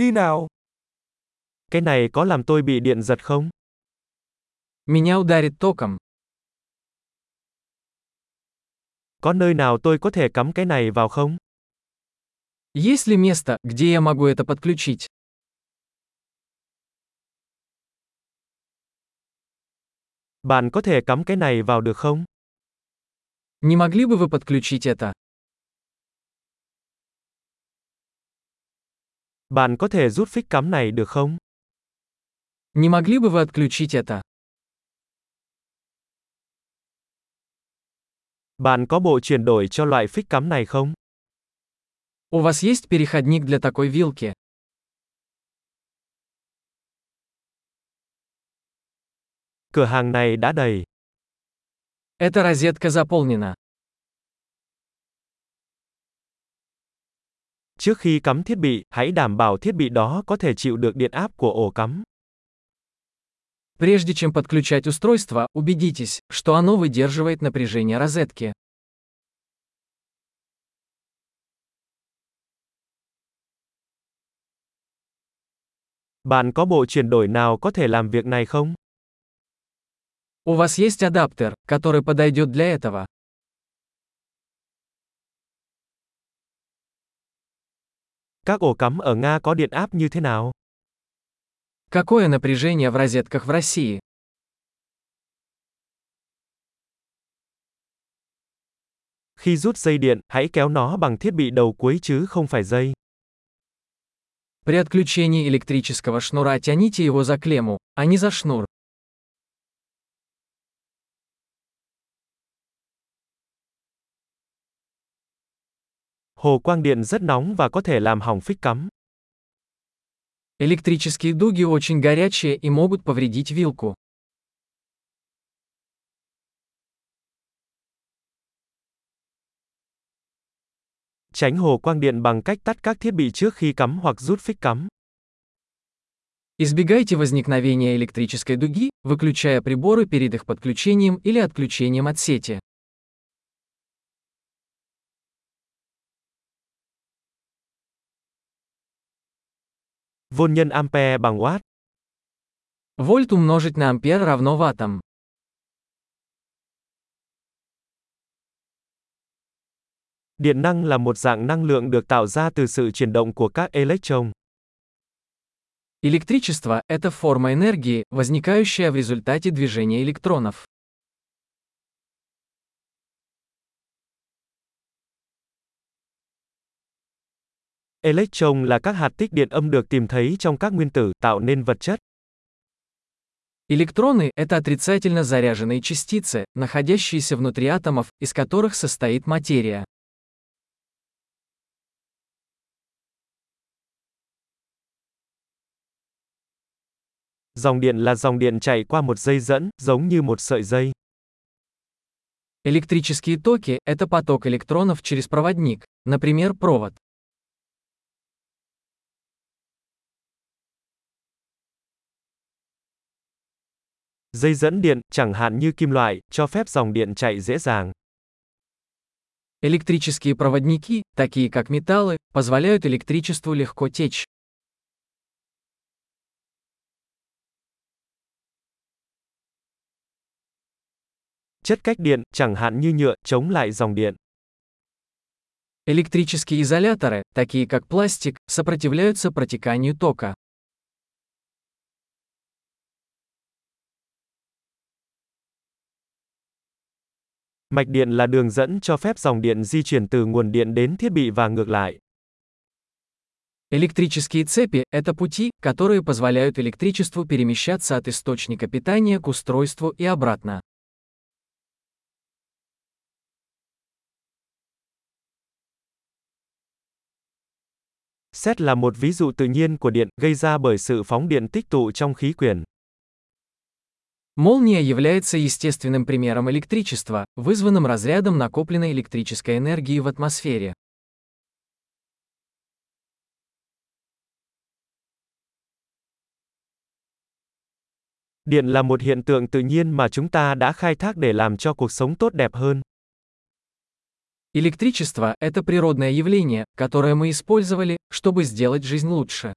đi nào. Cái này có làm tôi bị điện giật không? Меня ударит током. Có nơi nào tôi có thể cắm cái này vào không? Есть ли место, где я могу это подключить? Bạn có thể cắm cái này vào được không? Не могли бы вы подключить это? Bạn có thể rút phích cắm này được không? Не могли бы вы отключить это? Bạn có bộ chuyển đổi cho loại phích cắm này không? У вас есть переходник для такой вилки? Cửa hàng này đã đầy. Эта розетка заполнена. Trước khi cắm thiết bị, hãy đảm bảo thiết bị đó có thể chịu được điện áp của ổ cắm. Прежде чем подключать устройство, убедитесь, что оно выдерживает напряжение розетки. Bạn có bộ chuyển đổi nào có thể làm việc này không? У вас есть адаптер, который подойдет для этого? Các ổ cắm ở Nga có điện áp như thế nào? Какое напряжение в розетках в России? Khi rút dây điện, hãy kéo nó bằng thiết bị đầu cuối chứ không phải dây. При отключении электрического шнура тяните его за клемму, а не за шнур. Hồ quang điện rất nóng và có thể làm hỏng phích cắm. Электрические дуги очень горячие и могут повредить вилку. Tránh hồ quang điện bằng cách tắt các thiết bị trước khi cắm hoặc rút phích cắm. Избегайте возникновения электрической дуги, выключая приборы перед их подключением или отключением от сети. Vôn nhân ampere bằng watt. Вольт умножить на ампер равно ваттам. Điện năng là một dạng năng lượng được tạo ra từ sự chuyển động của các electron. Электричество – это форма энергии, возникающая в результате движения электронов. Electron là các hạt tích điện âm được tìm thấy trong các nguyên tử, tạo nên vật chất. Электроны – это отрицательно заряженные частицы, находящиеся внутри атомов, из которых состоит материя. Dòng điện là dòng điện chạy qua một dây dẫn, giống như một sợi dây. Электрические токи – это поток электронов через проводник, например, провод. Dây dẫn điện, chẳng hạn như kim loại, cho phép dòng điện chạy dễ dàng. Электрические проводники, такие как металлы, позволяют электричеству легко течь. Chất cách điện, chẳng hạn như nhựa, chống lại dòng điện. Электрические изоляторы, такие как пластик, сопротивляются протеканию тока. Mạch điện là đường dẫn cho phép dòng điện di chuyển từ nguồn điện đến thiết bị và ngược lại. Электрические цепи – это пути, которые позволяют электричеству перемещаться от источника питания к устройству и обратно. Xét là một ví dụ tự nhiên của điện, gây ra bởi sự phóng điện tích tụ trong khí quyển. Молния является естественным примером электричества, вызванным разрядом накопленной электрической энергии в атмосфере. Điện là một hiện tượng tự nhiên mà chúng ta đã khai thác để làm cho cuộc sống tốt đẹp hơn. Электричество – это природное явление, которое мы использовали, чтобы сделать жизнь лучше.